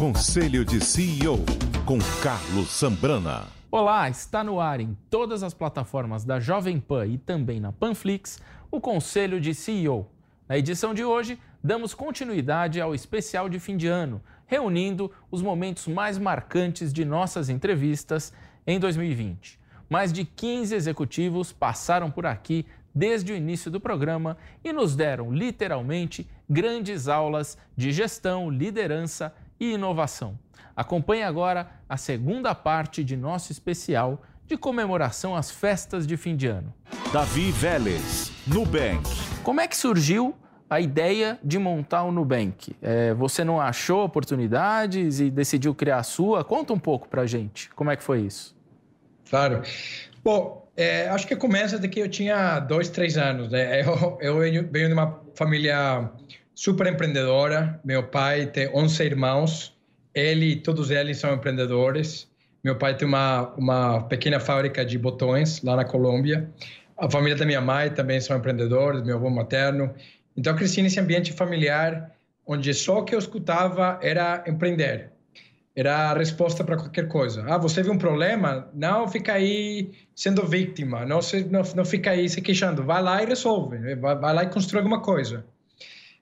Conselho de CEO com Carlos Sambrana. Olá, está no ar em todas as plataformas da Jovem Pan e também na Panflix o Conselho de CEO. Na edição de hoje, damos continuidade ao especial de fim de ano, reunindo os momentos mais marcantes de nossas entrevistas em 2020. Mais de 15 executivos passaram por aqui desde o início do programa e nos deram literalmente grandes aulas de gestão, liderança e inovação. Acompanhe agora a segunda parte de nosso especial de comemoração às festas de fim de ano. Davi Vélez, Nubank. Como é que surgiu a ideia de montar o Nubank? É, você não achou oportunidades e decidiu criar a sua? Conta um pouco para gente. Como é que foi isso? Claro. Bom, é, acho que começa de que eu tinha dois, três anos. Né? Eu, eu venho de uma família super empreendedora. Meu pai tem 11 irmãos. Ele, todos eles são empreendedores. Meu pai tem uma, uma pequena fábrica de botões lá na Colômbia. A família da minha mãe também são empreendedores, meu avô materno. Então, eu cresci nesse ambiente familiar onde só o que eu escutava era empreender. Era a resposta para qualquer coisa. Ah, você viu um problema? Não fica aí sendo vítima, não, se, não, não fica aí se queixando. Vai lá e resolve, vai, vai lá e constrói alguma coisa.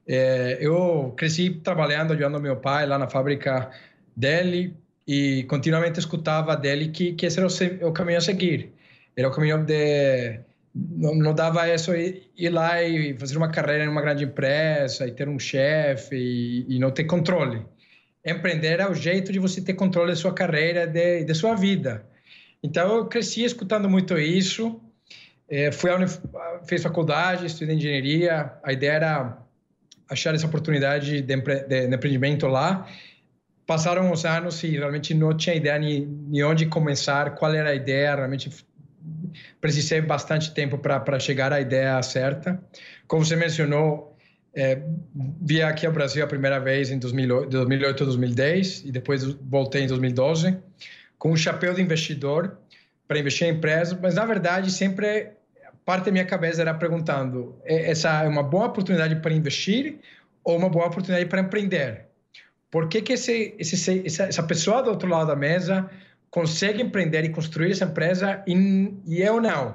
É, eu cresci trabalhando, ajudando meu pai lá na fábrica dele e continuamente escutava dele que, que esse era o, o caminho a seguir. Era o caminho de... Não, não dava isso ir, lá e fazer uma carreira em uma grande empresa e ter um chefe e, e, não ter controle. Empreender é o jeito de você ter controle da sua carreira, de, de sua vida. Então, eu cresci escutando muito isso. É, fui à fiz faculdade, estudei engenharia. A ideia era achar essa oportunidade de, empre de, de empreendimento lá. Passaram os anos e realmente não tinha ideia de, de onde começar, qual era a ideia, realmente precisei bastante tempo para chegar à ideia certa. Como você mencionou, é, aqui ao Brasil a primeira vez em 2008, 2008 2010 e depois voltei em 2012 com o um chapéu de investidor para investir em empresas, mas na verdade sempre parte da minha cabeça era perguntando: é, essa é uma boa oportunidade para investir ou uma boa oportunidade para empreender? Por que, que esse, esse, essa pessoa do outro lado da mesa consegue empreender e construir essa empresa e, e eu não?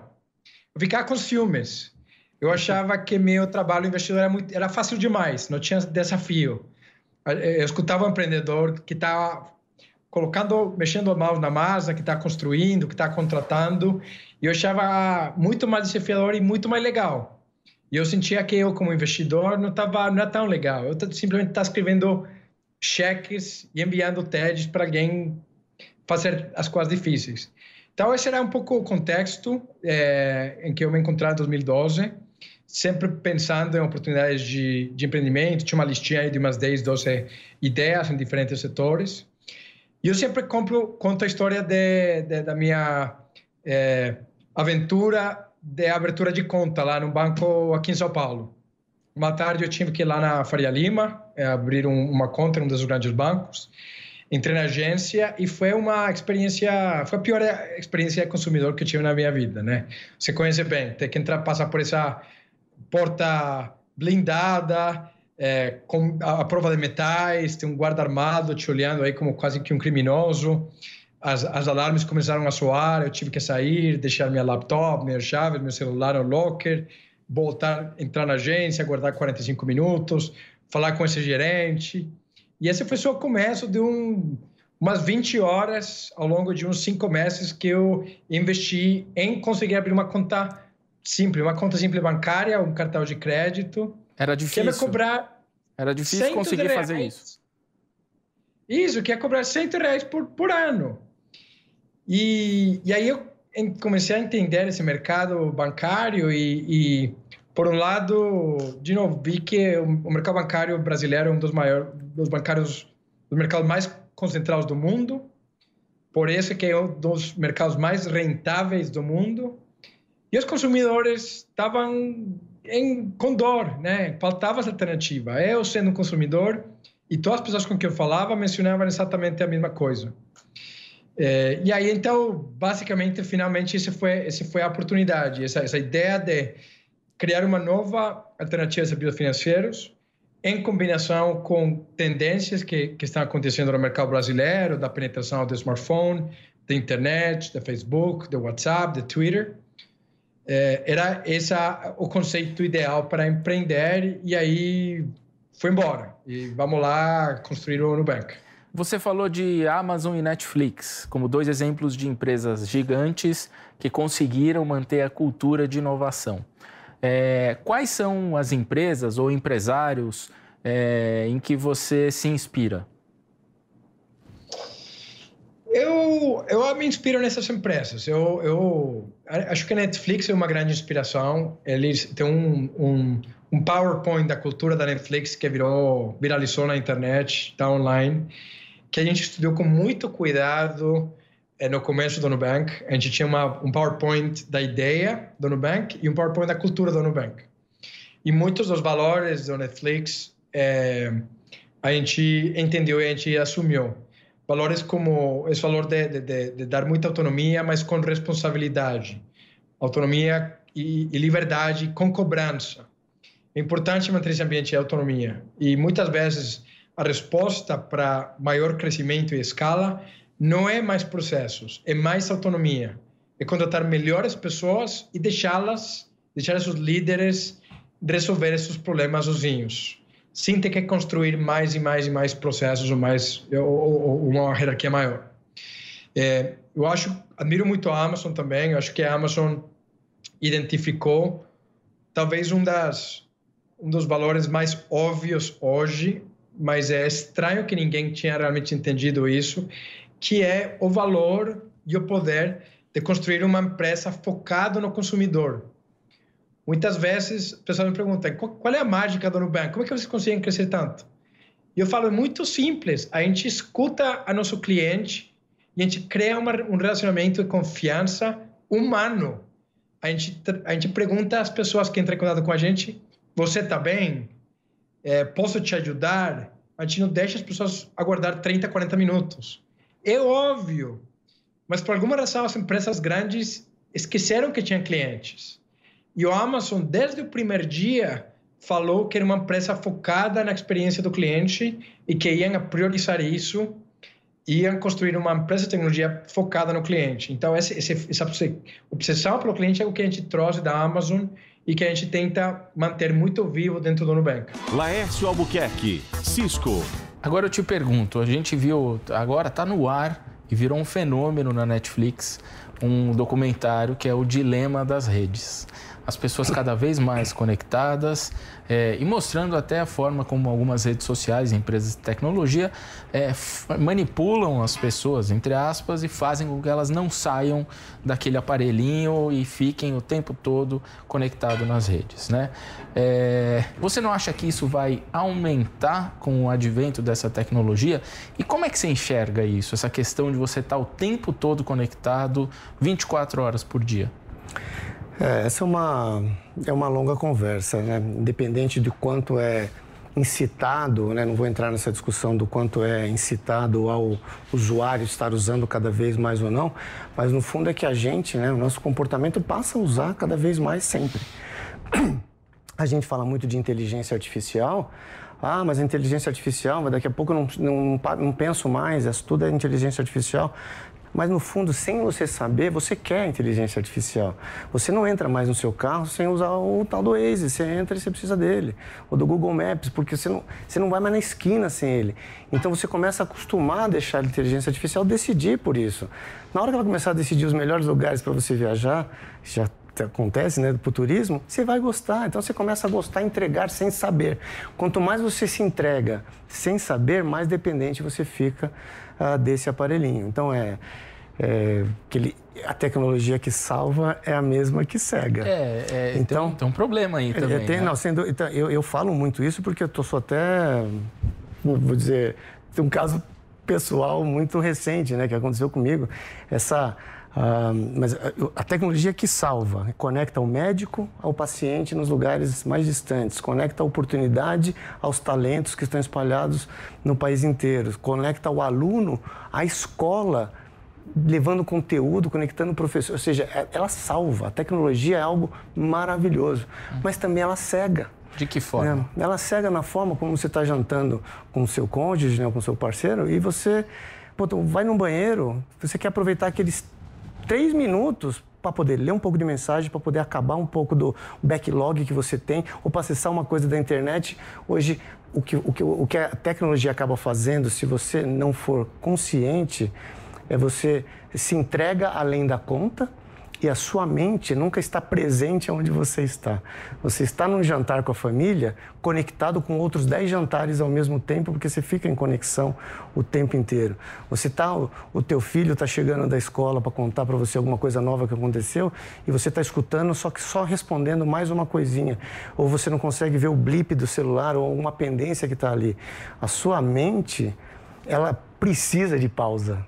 Eu ficava com ciúmes. Eu achava que meu trabalho investidor era, muito, era fácil demais, não tinha desafio. Eu escutava um empreendedor que estava colocando, mexendo a mão na massa, que está construindo, que está contratando, e eu achava muito mais desafiador e muito mais legal. E eu sentia que eu, como investidor, não estava não é tão legal. Eu simplesmente estava escrevendo cheques e enviando TEDs para alguém fazer as coisas difíceis. Então, esse era um pouco o contexto é, em que eu me encontrei em 2012, sempre pensando em oportunidades de, de empreendimento. Tinha uma listinha de umas 10, 12 ideias em diferentes setores. E eu sempre compro, conto a história de, de da minha é, aventura de abertura de conta lá no banco aqui em São Paulo. Uma tarde eu tive que ir lá na Faria Lima é, abrir um, uma conta em um dos grandes bancos. Entrei na agência e foi uma experiência, foi a pior experiência consumidor que eu tive na minha vida, né? Você conhece bem, ter que entrar, passar por essa porta blindada, é, com a prova de metais, tem um guarda armado te olhando aí como quase que um criminoso. As, as alarmes começaram a soar, eu tive que sair, deixar minha laptop, minhas chaves, meu celular no locker, voltar, entrar na agência, aguardar 45 minutos, falar com esse gerente. E esse foi só o começo de um, umas 20 horas ao longo de uns cinco meses que eu investi em conseguir abrir uma conta simples, uma conta simples bancária, um cartão de crédito era difícil. Que cobrar. Era difícil conseguir reais. fazer isso. Isso, que é cobrar 100 reais por, por ano. E, e aí eu, comecei a entender esse mercado bancário e, e, por um lado, de novo, vi que o mercado bancário brasileiro é um dos maiores, dos bancários, dos mercados mais concentrados do mundo. Por isso que é um dos mercados mais rentáveis do mundo. E os consumidores estavam em, com dor, né? Faltava essa alternativa. Eu, sendo um consumidor, e todas as pessoas com quem eu falava mencionavam exatamente a mesma coisa. É, e aí, então, basicamente, finalmente, esse foi, esse foi a oportunidade, essa, essa ideia de criar uma nova alternativa a serviços financeiros, em combinação com tendências que, que estão acontecendo no mercado brasileiro, da penetração do smartphone, da internet, do Facebook, do WhatsApp, do Twitter. É, era esse o conceito ideal para empreender e aí foi embora. E vamos lá construir o Nubank. Você falou de Amazon e Netflix como dois exemplos de empresas gigantes que conseguiram manter a cultura de inovação. É, quais são as empresas ou empresários é, em que você se inspira? Eu, eu me inspiro nessas empresas. Eu, eu acho que a Netflix é uma grande inspiração. Eles têm um, um, um PowerPoint da cultura da Netflix que virou, viralizou na internet, está online, que a gente estudou com muito cuidado é, no começo do Nubank. A gente tinha uma, um PowerPoint da ideia do Nubank e um PowerPoint da cultura do Nubank. E muitos dos valores do Netflix é, a gente entendeu e a gente assumiu valores como esse valor de, de, de, dar muita autonomia, mas com responsabilidade, autonomia e, e liberdade com cobrança. É importante manter esse ambiente de autonomia e muitas vezes a resposta para maior crescimento e escala não é mais processos, é mais autonomia. É contratar melhores pessoas e deixá-las, deixar esses líderes resolver esses problemas sozinhos sem ter que construir mais e mais e mais processos ou mais ou, ou uma hierarquia maior. É, eu acho, admiro muito a Amazon também. Eu acho que a Amazon identificou talvez um das um dos valores mais óbvios hoje, mas é estranho que ninguém tinha realmente entendido isso, que é o valor e o poder de construir uma empresa focada no consumidor. Muitas vezes, o pessoal me pergunta, qual é a mágica do Nubank? Como é que vocês conseguem crescer tanto? E eu falo, é muito simples. A gente escuta a nosso cliente e a gente cria uma, um relacionamento de confiança humano. A gente, a gente pergunta às pessoas que entram em contato com a gente, você está bem? É, posso te ajudar? A gente não deixa as pessoas aguardar 30, 40 minutos. É óbvio. Mas por alguma razão as empresas grandes esqueceram que tinham clientes. E o Amazon, desde o primeiro dia, falou que era uma empresa focada na experiência do cliente e que iam priorizar isso, iam construir uma empresa de tecnologia focada no cliente. Então, esse, essa obsessão pelo cliente é o que a gente trouxe da Amazon e que a gente tenta manter muito vivo dentro do Nubank. Laércio Albuquerque, Cisco. Agora eu te pergunto, a gente viu, agora está no ar e virou um fenômeno na Netflix, um documentário que é o Dilema das Redes as pessoas cada vez mais conectadas é, e mostrando até a forma como algumas redes sociais e empresas de tecnologia é, manipulam as pessoas, entre aspas, e fazem com que elas não saiam daquele aparelhinho e fiquem o tempo todo conectado nas redes. Né? É, você não acha que isso vai aumentar com o advento dessa tecnologia? E como é que você enxerga isso, essa questão de você estar o tempo todo conectado 24 horas por dia? É, essa é uma, é uma longa conversa, né? independente de quanto é incitado, né? não vou entrar nessa discussão do quanto é incitado ao usuário estar usando cada vez mais ou não, mas no fundo é que a gente, né? o nosso comportamento passa a usar cada vez mais sempre. A gente fala muito de inteligência artificial, ah, mas inteligência artificial, daqui a pouco eu não, não, não penso mais, isso tudo é inteligência artificial. Mas no fundo, sem você saber, você quer inteligência artificial. Você não entra mais no seu carro sem usar o tal do Waze. Você entra e você precisa dele. Ou do Google Maps, porque você não, você não vai mais na esquina sem ele. Então você começa a acostumar a deixar a inteligência artificial decidir por isso. Na hora que ela começar a decidir os melhores lugares para você viajar, já acontece, né, para o turismo, você vai gostar. Então você começa a gostar, entregar sem saber. Quanto mais você se entrega sem saber, mais dependente você fica uh, desse aparelhinho. Então é é, ele, a tecnologia que salva é a mesma que cega. É, é então tem, tem, um problema aí também. Tem, né? não, sendo, então, eu, eu falo muito isso porque eu tô, sou até, vou dizer, tem um caso pessoal muito recente, né, que aconteceu comigo. Essa Uh, mas a tecnologia que salva, né? conecta o médico ao paciente nos lugares mais distantes, conecta a oportunidade aos talentos que estão espalhados no país inteiro, conecta o aluno à escola, levando conteúdo, conectando o professor, ou seja, é, ela salva. A tecnologia é algo maravilhoso, mas também ela cega. De que forma? É, ela cega na forma como você está jantando com o seu cônjuge, né, com o seu parceiro, e você pô, vai no banheiro, você quer aproveitar aqueles três minutos para poder ler um pouco de mensagem, para poder acabar um pouco do backlog que você tem, ou para acessar uma coisa da internet. Hoje, o que, o, que, o que a tecnologia acaba fazendo, se você não for consciente, é você se entrega além da conta e a sua mente nunca está presente onde você está. Você está num jantar com a família, conectado com outros 10 jantares ao mesmo tempo, porque você fica em conexão o tempo inteiro. Você tá, o teu filho está chegando da escola para contar para você alguma coisa nova que aconteceu e você está escutando, só que só respondendo mais uma coisinha. Ou você não consegue ver o blip do celular ou alguma pendência que está ali. A sua mente, ela precisa de pausa.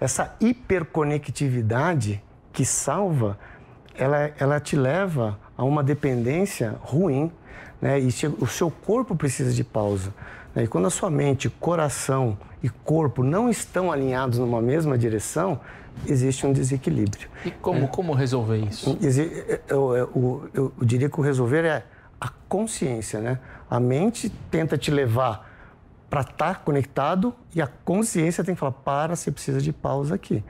Essa hiperconectividade que salva, ela, ela te leva a uma dependência ruim, né? E o seu corpo precisa de pausa. Né? E quando a sua mente, coração e corpo não estão alinhados numa mesma direção, existe um desequilíbrio. E como, é. como resolver isso? Eu, eu, eu, eu, diria que o resolver é a consciência, né? A mente tenta te levar para estar tá conectado e a consciência tem que falar, para, você precisa de pausa aqui.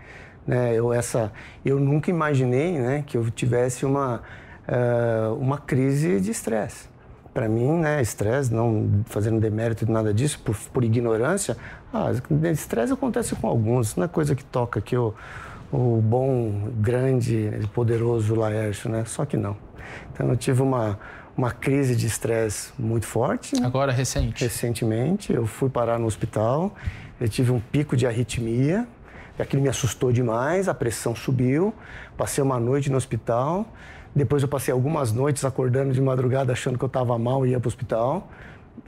Né? Eu, essa, eu nunca imaginei né, que eu tivesse uma, uh, uma crise de estresse. Para mim, né, estresse, não fazendo demérito de nada disso, por, por ignorância, ah, estresse acontece com alguns, não é coisa que toca aqui o, o bom, grande, poderoso Laércio, né? Só que não. Então eu tive uma, uma crise de estresse muito forte. Agora, recente? Recentemente, eu fui parar no hospital, eu tive um pico de arritmia, Aquilo me assustou demais, a pressão subiu. Passei uma noite no hospital. Depois eu passei algumas noites acordando de madrugada achando que eu estava mal e ia para o hospital.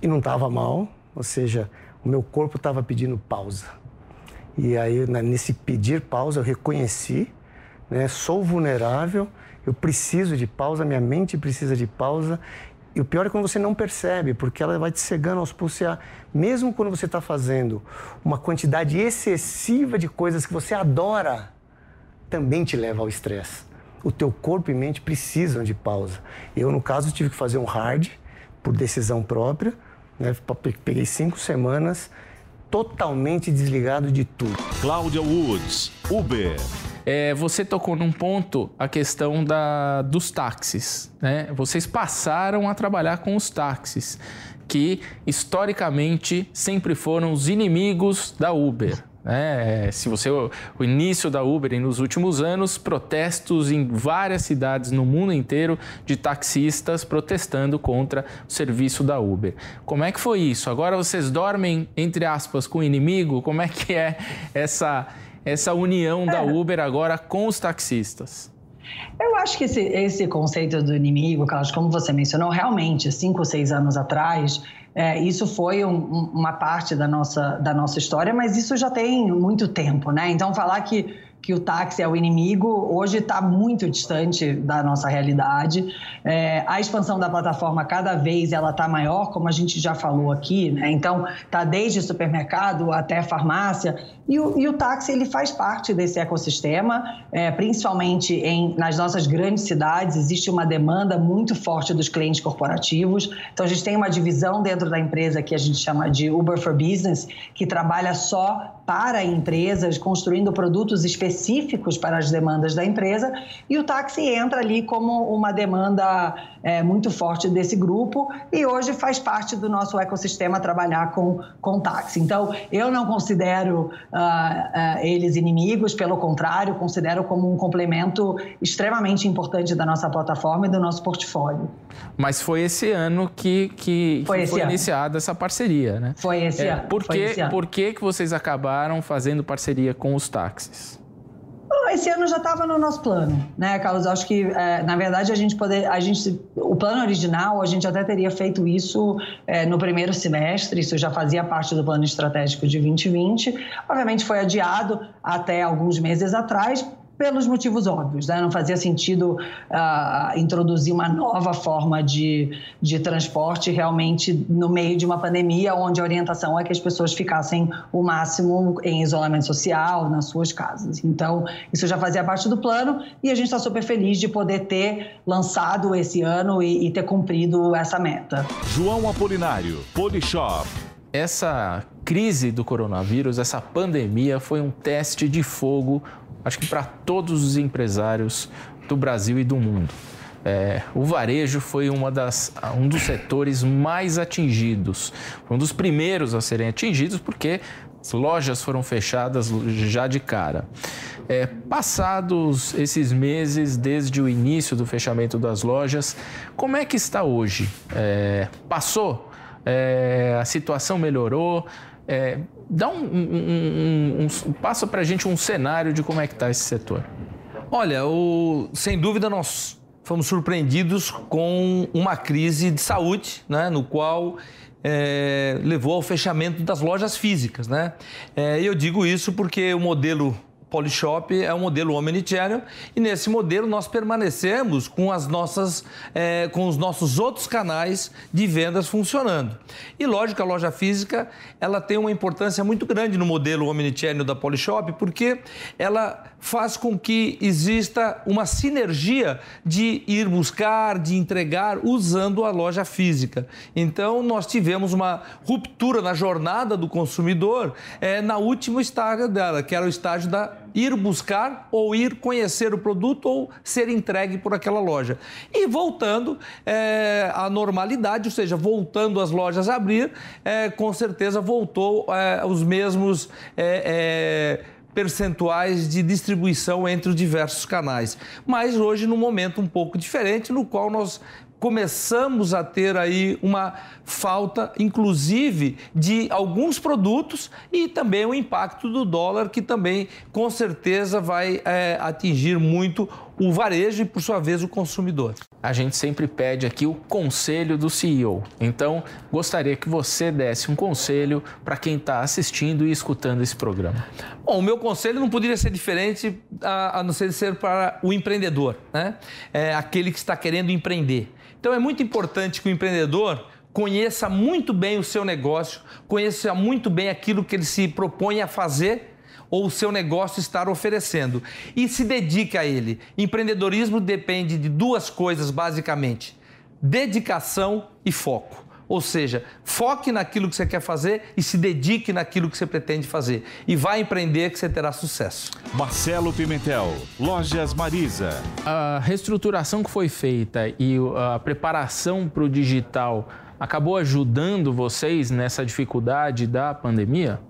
E não estava mal, ou seja, o meu corpo estava pedindo pausa. E aí, nesse pedir pausa, eu reconheci, né, sou vulnerável, eu preciso de pausa, minha mente precisa de pausa e o pior é quando você não percebe, porque ela vai te cegando aos poucos. Mesmo quando você está fazendo uma quantidade excessiva de coisas que você adora, também te leva ao estresse. O teu corpo e mente precisam de pausa. Eu, no caso, tive que fazer um hard, por decisão própria. Né? Peguei cinco semanas totalmente desligado de tudo. Cláudia Woods, Uber. É, você tocou num ponto a questão da, dos táxis. Né? Vocês passaram a trabalhar com os táxis, que historicamente sempre foram os inimigos da Uber. É, se você o início da Uber nos últimos anos, protestos em várias cidades no mundo inteiro de taxistas protestando contra o serviço da Uber. Como é que foi isso? Agora vocês dormem entre aspas com o inimigo? Como é que é essa essa união da é. Uber agora com os taxistas? Eu acho que esse, esse conceito do inimigo, Carlos, como você mencionou, realmente, cinco seis anos atrás, é, isso foi um, uma parte da nossa, da nossa história, mas isso já tem muito tempo, né? Então, falar que que o táxi é o inimigo, hoje está muito distante da nossa realidade. É, a expansão da plataforma cada vez ela está maior, como a gente já falou aqui, né? Então está desde supermercado até farmácia e o, e o, táxi ele faz parte desse ecossistema, é, principalmente em, nas nossas grandes cidades existe uma demanda muito forte dos clientes corporativos. Então a gente tem uma divisão dentro da empresa que a gente chama de Uber for Business, que trabalha só para empresas, construindo produtos específicos para as demandas da empresa, e o táxi entra ali como uma demanda é, muito forte desse grupo e hoje faz parte do nosso ecossistema trabalhar com, com táxi. Então, eu não considero uh, uh, eles inimigos, pelo contrário, considero como um complemento extremamente importante da nossa plataforma e do nosso portfólio. Mas foi esse ano que, que foi, que foi iniciada essa parceria, né? Foi esse é, ano. Por, que, por que, que vocês acabaram fazendo parceria com os táxis? esse ano já estava no nosso plano, né, Carlos? Acho que, é, na verdade, a gente poder, a gente, o plano original, a gente até teria feito isso é, no primeiro semestre, isso já fazia parte do plano estratégico de 2020. Obviamente, foi adiado até alguns meses atrás pelos motivos óbvios. Né? Não fazia sentido uh, introduzir uma nova forma de, de transporte realmente no meio de uma pandemia, onde a orientação é que as pessoas ficassem o máximo em isolamento social, nas suas casas. Então, isso já fazia parte do plano e a gente está super feliz de poder ter lançado esse ano e, e ter cumprido essa meta. João Apolinário, Polishop. Essa crise do coronavírus, essa pandemia, foi um teste de fogo acho que para todos os empresários do Brasil e do mundo. É, o varejo foi uma das, um dos setores mais atingidos, um dos primeiros a serem atingidos, porque as lojas foram fechadas já de cara. É, passados esses meses, desde o início do fechamento das lojas, como é que está hoje? É, passou? É, a situação melhorou? Dá um, um, um, um passa para a gente um cenário de como é que está esse setor. Olha, o, sem dúvida nós fomos surpreendidos com uma crise de saúde, né, no qual é, levou ao fechamento das lojas físicas. Né? É, eu digo isso porque o modelo Polishop é um modelo omnichannel e nesse modelo nós permanecemos com as nossas, é, com os nossos outros canais de vendas funcionando. E lógico, a loja física ela tem uma importância muito grande no modelo omnichannel da Polishop porque ela faz com que exista uma sinergia de ir buscar, de entregar usando a loja física. Então nós tivemos uma ruptura na jornada do consumidor é, na última estágio dela, que era o estágio da ir buscar ou ir conhecer o produto ou ser entregue por aquela loja. E voltando é, à normalidade, ou seja, voltando as lojas a abrir, é, com certeza voltou é, os mesmos é, é, percentuais de distribuição entre os diversos canais. Mas hoje, num momento um pouco diferente, no qual nós começamos a ter aí uma falta, inclusive, de alguns produtos e também o impacto do dólar, que também com certeza vai é, atingir muito o varejo e, por sua vez, o consumidor. A gente sempre pede aqui o conselho do CEO. Então, gostaria que você desse um conselho para quem está assistindo e escutando esse programa. Bom, o meu conselho não poderia ser diferente a, a não ser ser para o empreendedor, né? É aquele que está querendo empreender. Então é muito importante que o empreendedor conheça muito bem o seu negócio, conheça muito bem aquilo que ele se propõe a fazer ou o seu negócio estar oferecendo e se dedique a ele. Empreendedorismo depende de duas coisas basicamente: dedicação e foco. Ou seja, foque naquilo que você quer fazer e se dedique naquilo que você pretende fazer. E vai empreender que você terá sucesso. Marcelo Pimentel, Lojas Marisa. A reestruturação que foi feita e a preparação para o digital acabou ajudando vocês nessa dificuldade da pandemia?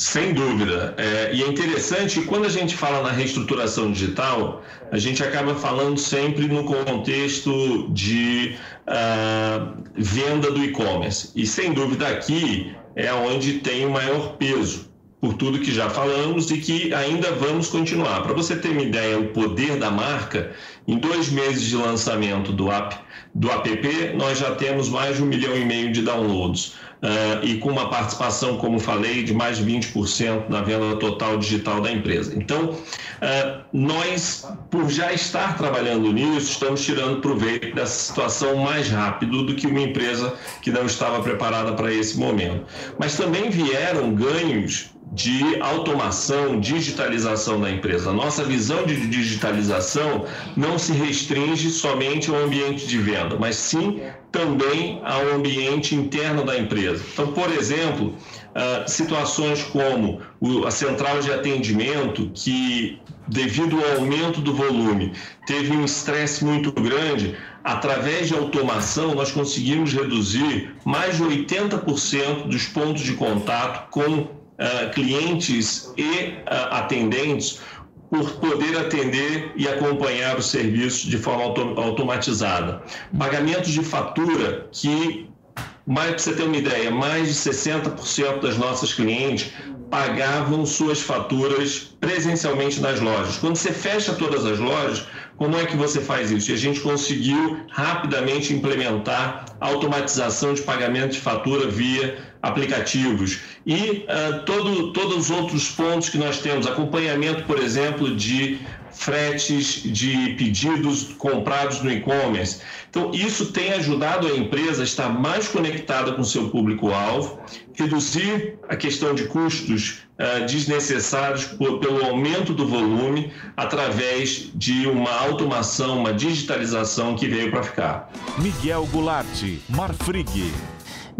Sem dúvida. É, e é interessante, quando a gente fala na reestruturação digital, a gente acaba falando sempre no contexto de uh, venda do e-commerce. E sem dúvida aqui é onde tem o maior peso, por tudo que já falamos e que ainda vamos continuar. Para você ter uma ideia, o poder da marca, em dois meses de lançamento do app, do app nós já temos mais de um milhão e meio de downloads uh, e com uma participação, como falei, de mais de 20% na venda total digital da empresa. Então, uh, nós, por já estar trabalhando nisso, estamos tirando proveito dessa situação mais rápido do que uma empresa que não estava preparada para esse momento. Mas também vieram ganhos de automação, digitalização da empresa. Nossa visão de digitalização não se restringe somente ao ambiente de venda, mas sim também ao ambiente interno da empresa. Então, por exemplo, ah, situações como a central de atendimento, que devido ao aumento do volume teve um estresse muito grande, através de automação nós conseguimos reduzir mais de 80% dos pontos de contato com uh, clientes e uh, atendentes por poder atender e acompanhar o serviço de forma auto automatizada. Pagamentos de fatura que, mais para você ter uma ideia, mais de 60% das nossas clientes pagavam suas faturas presencialmente nas lojas. Quando você fecha todas as lojas, como é que você faz isso? E a gente conseguiu rapidamente implementar automatização de pagamento de fatura via aplicativos e uh, todo, todos os outros pontos que nós temos, acompanhamento, por exemplo, de fretes de pedidos comprados no e-commerce. Então, isso tem ajudado a empresa a estar mais conectada com seu público-alvo, reduzir a questão de custos uh, desnecessários por, pelo aumento do volume através de uma automação, uma digitalização que veio para ficar. Miguel Goulart, Marfrig.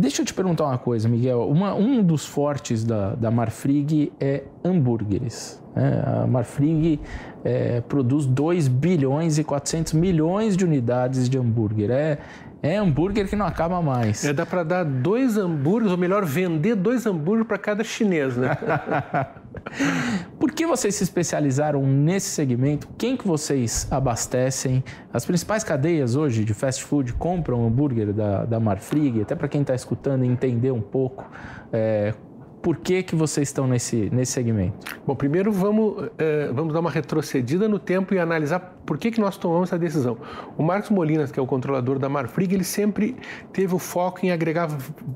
Deixa eu te perguntar uma coisa, Miguel. Uma, um dos fortes da, da Marfrig é hambúrgueres. Né? A Marfrig é, produz 2 bilhões e 400 milhões de unidades de hambúrguer. É, é hambúrguer que não acaba mais. É, dá para dar dois hambúrgueres, ou melhor, vender dois hambúrgueres para cada chinês, né? Por que vocês se especializaram nesse segmento? Quem que vocês abastecem? As principais cadeias hoje de fast food compram hambúrguer da, da Marfrig, até para quem está escutando entender um pouco é, por que, que vocês estão nesse, nesse segmento? Bom, primeiro vamos, é, vamos dar uma retrocedida no tempo e analisar por que, que nós tomamos essa decisão. O Marcos Molinas, que é o controlador da Marfrig, ele sempre teve o foco em agregar,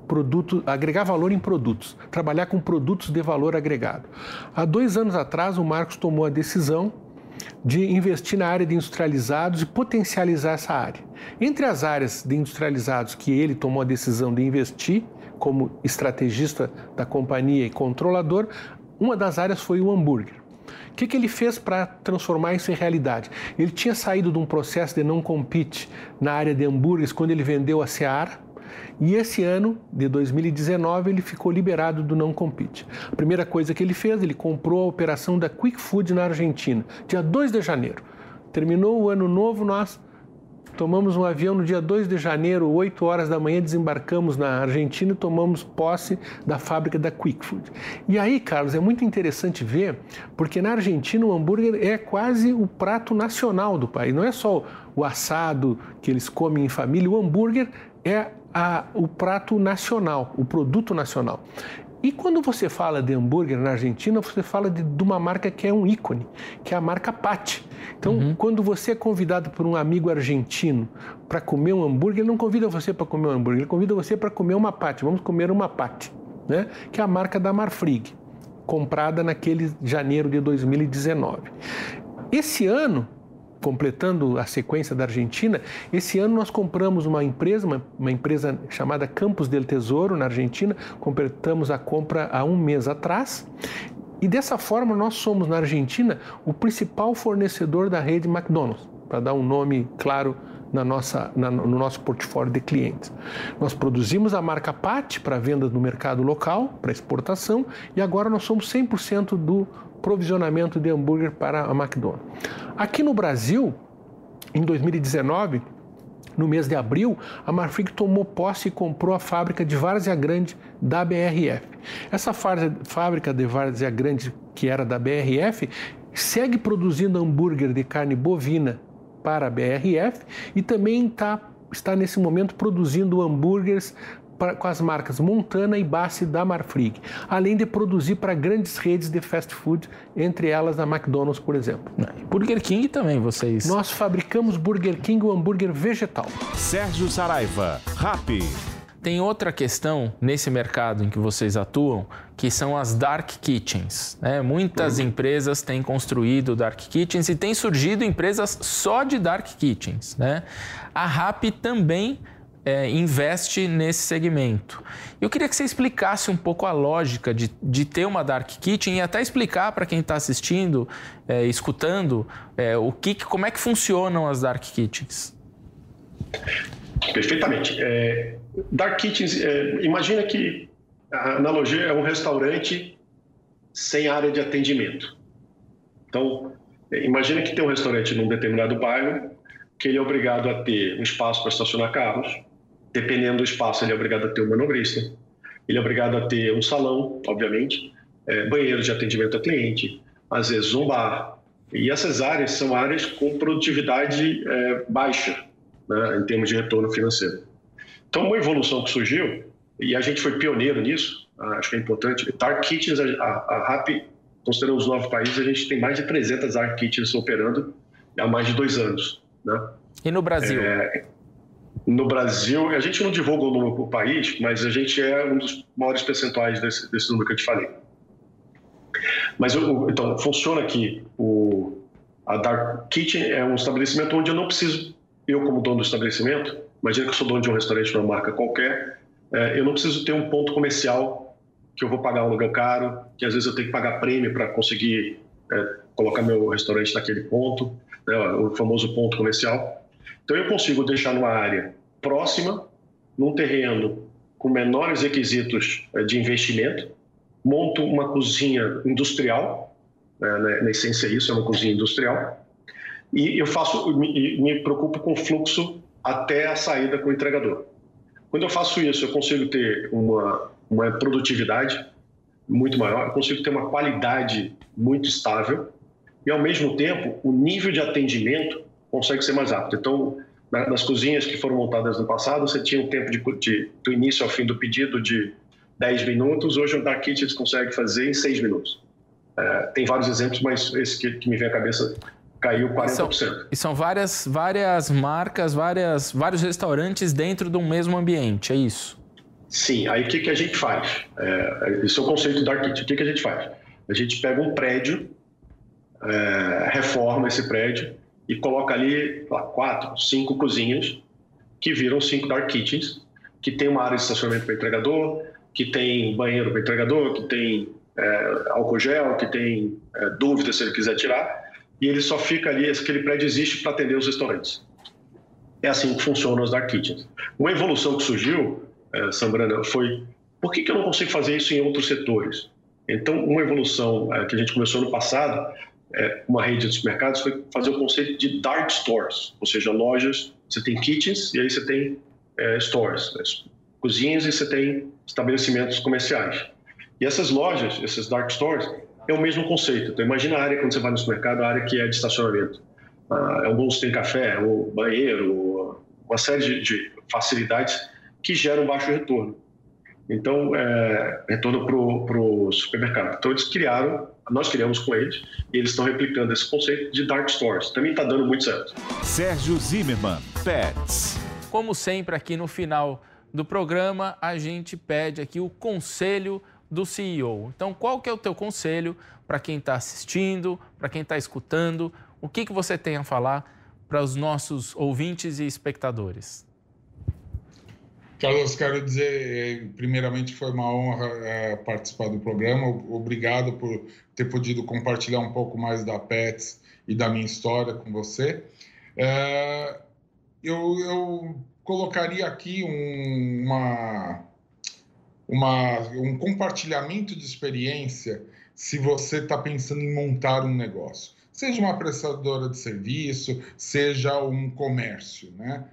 produto, agregar valor em produtos, trabalhar com produtos de valor agregado. Há dois anos atrás, o Marcos tomou a decisão de investir na área de industrializados e potencializar essa área. Entre as áreas de industrializados que ele tomou a decisão de investir, como estrategista da companhia e controlador, uma das áreas foi o hambúrguer. O que, que ele fez para transformar isso em realidade? Ele tinha saído de um processo de não compete na área de hambúrgueres quando ele vendeu a Seara, e esse ano, de 2019, ele ficou liberado do não compete. A primeira coisa que ele fez, ele comprou a operação da Quick Food na Argentina, dia 2 de janeiro. Terminou o ano novo, nós Tomamos um avião no dia 2 de janeiro, 8 horas da manhã, desembarcamos na Argentina e tomamos posse da fábrica da Quick Food. E aí, Carlos, é muito interessante ver, porque na Argentina o hambúrguer é quase o prato nacional do país. Não é só o assado que eles comem em família, o hambúrguer é a, o prato nacional, o produto nacional. E quando você fala de hambúrguer na Argentina, você fala de, de uma marca que é um ícone, que é a marca Patti. Então, uhum. quando você é convidado por um amigo argentino para comer um hambúrguer, ele não convida você para comer um hambúrguer, ele convida você para comer uma Patti. Vamos comer uma Patti, né? que é a marca da Marfrig, comprada naquele janeiro de 2019. Esse ano, completando a sequência da Argentina, esse ano nós compramos uma empresa, uma, uma, empresa chamada Campos del Tesouro, na Argentina, completamos a compra há um mês atrás. E dessa forma nós somos, na Argentina, o principal fornecedor da rede McDonald's, para dar um nome claro na nossa, na, no nosso portfólio de clientes. Nós produzimos a marca PAT para venda no mercado local, para exportação, e agora nós somos 100% do provisionamento de hambúrguer para a McDonald's. Aqui no Brasil, em 2019, no mês de abril, a Marfrig tomou posse e comprou a fábrica de Várzea Grande da BRF. Essa fábrica de Várzea Grande, que era da BRF, segue produzindo hambúrguer de carne bovina para a BRF e também tá, está nesse momento produzindo hambúrgueres pra, com as marcas Montana e Bassi da Marfrig, além de produzir para grandes redes de fast food, entre elas a McDonald's, por exemplo. Burger King também, vocês. Nós fabricamos Burger King, o hambúrguer vegetal. Sérgio Saraiva, Rap. Tem outra questão nesse mercado em que vocês atuam, que são as dark kitchens. Né? Muitas uhum. empresas têm construído dark kitchens e têm surgido empresas só de dark kitchens. Né? A RAP também é, investe nesse segmento. Eu queria que você explicasse um pouco a lógica de, de ter uma dark kitchen e até explicar para quem está assistindo, é, escutando, é, o que, como é que funcionam as dark kitchens. Perfeitamente. É, dark kitchens, é, imagina que a analogia é um restaurante sem área de atendimento. Então, é, imagina que tem um restaurante num determinado bairro que ele é obrigado a ter um espaço para estacionar carros, dependendo do espaço, ele é obrigado a ter um manobrista, ele é obrigado a ter um salão, obviamente, é, banheiro de atendimento ao cliente, às vezes um bar. E essas áreas são áreas com produtividade é, baixa, né, em termos de retorno financeiro. Então, uma evolução que surgiu, e a gente foi pioneiro nisso, ah, acho que é importante. Dark Kitchens, a, a RAP, considerando os nove países, a gente tem mais de 300 Dark Kitchens operando há mais de dois anos. Né? E no Brasil? É, no Brasil, a gente não divulga o número por país, mas a gente é um dos maiores percentuais desse, desse número que eu te falei. Mas então, funciona aqui. O, a Dark Kitchen é um estabelecimento onde eu não preciso, eu como dono do estabelecimento, imagina que eu sou dono de um restaurante de uma marca qualquer, é, eu não preciso ter um ponto comercial que eu vou pagar um lugar caro, que às vezes eu tenho que pagar prêmio para conseguir é, colocar meu restaurante naquele ponto, né, o famoso ponto comercial. Então eu consigo deixar numa área próxima, num terreno com menores requisitos é, de investimento, monto uma cozinha industrial, né, na essência isso é uma cozinha industrial, e eu faço, me, me preocupo com o fluxo até a saída com o entregador. Quando eu faço isso, eu consigo ter uma, uma produtividade muito maior, eu consigo ter uma qualidade muito estável e, ao mesmo tempo, o nível de atendimento consegue ser mais rápido. Então, nas cozinhas que foram montadas no passado, você tinha um tempo de, de, do início ao fim do pedido de 10 minutos, hoje o Dark Kitchen consegue fazer em 6 minutos. É, tem vários exemplos, mas esse que, que me vem à cabeça caiu 40%. E são, e são várias, várias marcas, várias, vários restaurantes dentro de um mesmo ambiente, é isso? Sim, aí o que, que a gente faz? É, esse é o conceito da Kitchen. O que, que a gente faz? A gente pega um prédio, é, reforma esse prédio e coloca ali lá, quatro, cinco cozinhas que viram cinco dark kitchens, que tem uma área de estacionamento para entregador, que tem banheiro para entregador, que tem é, álcool gel, que tem é, dúvida se ele quiser tirar e ele só fica ali, aquele prédio existe para atender os restaurantes. É assim que funcionam os dark kitchens. Uma evolução que surgiu, é, Sambrana, foi por que, que eu não consigo fazer isso em outros setores? Então, uma evolução é, que a gente começou no passado, é, uma rede de supermercados, foi fazer o conceito de dark stores, ou seja, lojas, você tem kitchens e aí você tem é, stores, né, cozinhas e você tem estabelecimentos comerciais. E essas lojas, esses dark stores, é o mesmo conceito. Então, imagina a área, quando você vai no supermercado, a área que é de estacionamento. Ah, alguns têm café, ou banheiro, uma série de, de, facilidades que geram baixo retorno. Então, é, retorno para o supermercado. Então, eles criaram, nós criamos com eles, e eles estão replicando esse conceito de dark stores. Também está dando muito certo. Sérgio Zimmermann, Pets. Como sempre, aqui no final do programa, a gente pede aqui o conselho do CEO. Então, qual que é o teu conselho para quem está assistindo, para quem está escutando? O que, que você tem a falar para os nossos ouvintes e espectadores? Carlos, quero dizer, primeiramente, foi uma honra é, participar do programa. Obrigado por ter podido compartilhar um pouco mais da PETS e da minha história com você. É, eu, eu, colocaria aqui um, uma, uma, um compartilhamento de experiência se você está pensando em montar um negócio. Seja uma prestadora de serviço, seja um comércio, né?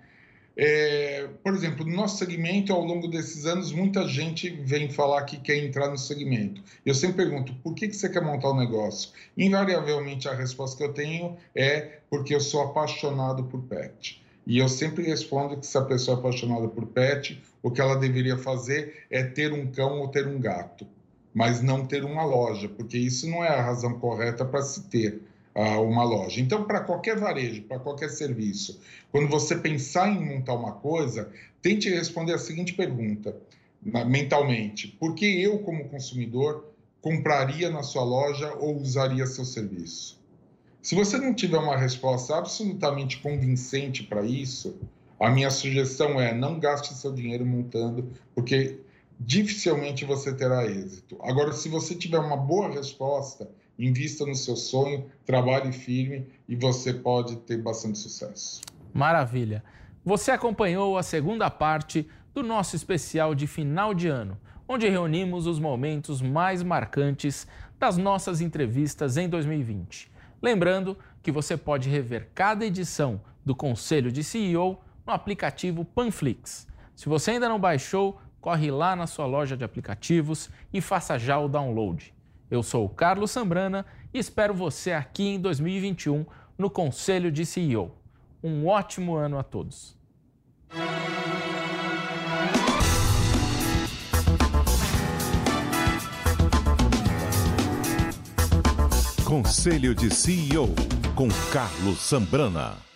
É, por exemplo, no nosso segmento, ao longo desses anos, muita gente vem falar que quer entrar no segmento. Eu sempre pergunto, por que, que você quer montar um negócio? Invariavelmente, a resposta que eu tenho é porque eu sou apaixonado por pet. E eu sempre respondo que se a pessoa é apaixonada por pet, o que ela deveria fazer é ter um cão ou ter um gato, mas não ter uma loja, porque isso não é a razão correta para se ter uma loja. Então, para qualquer varejo, para qualquer serviço, quando você pensar em montar uma coisa, tente responder a seguinte pergunta mentalmente: por que eu, como consumidor, compraria na sua loja ou usaria seu serviço? Se você não tiver uma resposta absolutamente convincente para isso, a minha sugestão é não gaste seu dinheiro montando, porque dificilmente você terá êxito. Agora, se você tiver uma boa resposta, invista no seu sonho, trabalhe firme e você pode ter bastante sucesso. Maravilha. Você acompanhou a segunda parte do nosso especial de final de ano, onde reunimos os momentos mais marcantes das nossas entrevistas em 2020. Lembrando que você pode rever cada edição do Conselho de CEO no aplicativo Panflix. Se você ainda não baixou, corre lá na sua loja de aplicativos e faça já o download. Eu sou o Carlos Sambrana e espero você aqui em 2021 no Conselho de CEO. Um ótimo ano a todos. Conselho de CEO com Carlos Sambrana.